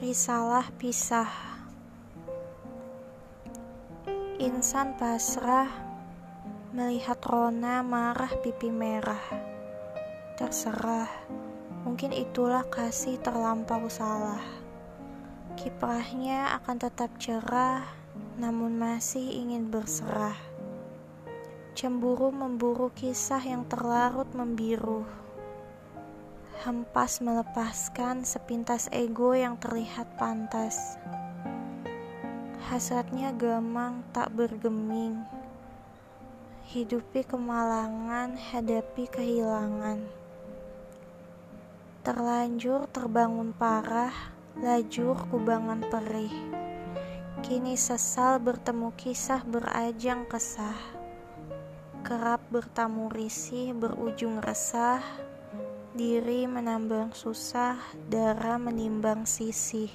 Risalah pisah. Insan pasrah Melihat Rona marah pipi merah. Terserah Mungkin itulah kasih terlampau salah. Kiprahnya akan tetap cerah Namun masih ingin berserah. Cemburu memburu kisah yang terlarut membiru hempas melepaskan sepintas ego yang terlihat pantas. Hasratnya gemang tak bergeming. Hidupi kemalangan, hadapi kehilangan. Terlanjur terbangun parah, lajur kubangan perih. Kini sesal bertemu kisah berajang kesah. Kerap bertamu risih berujung resah Diri menambang susah, darah menimbang sisih.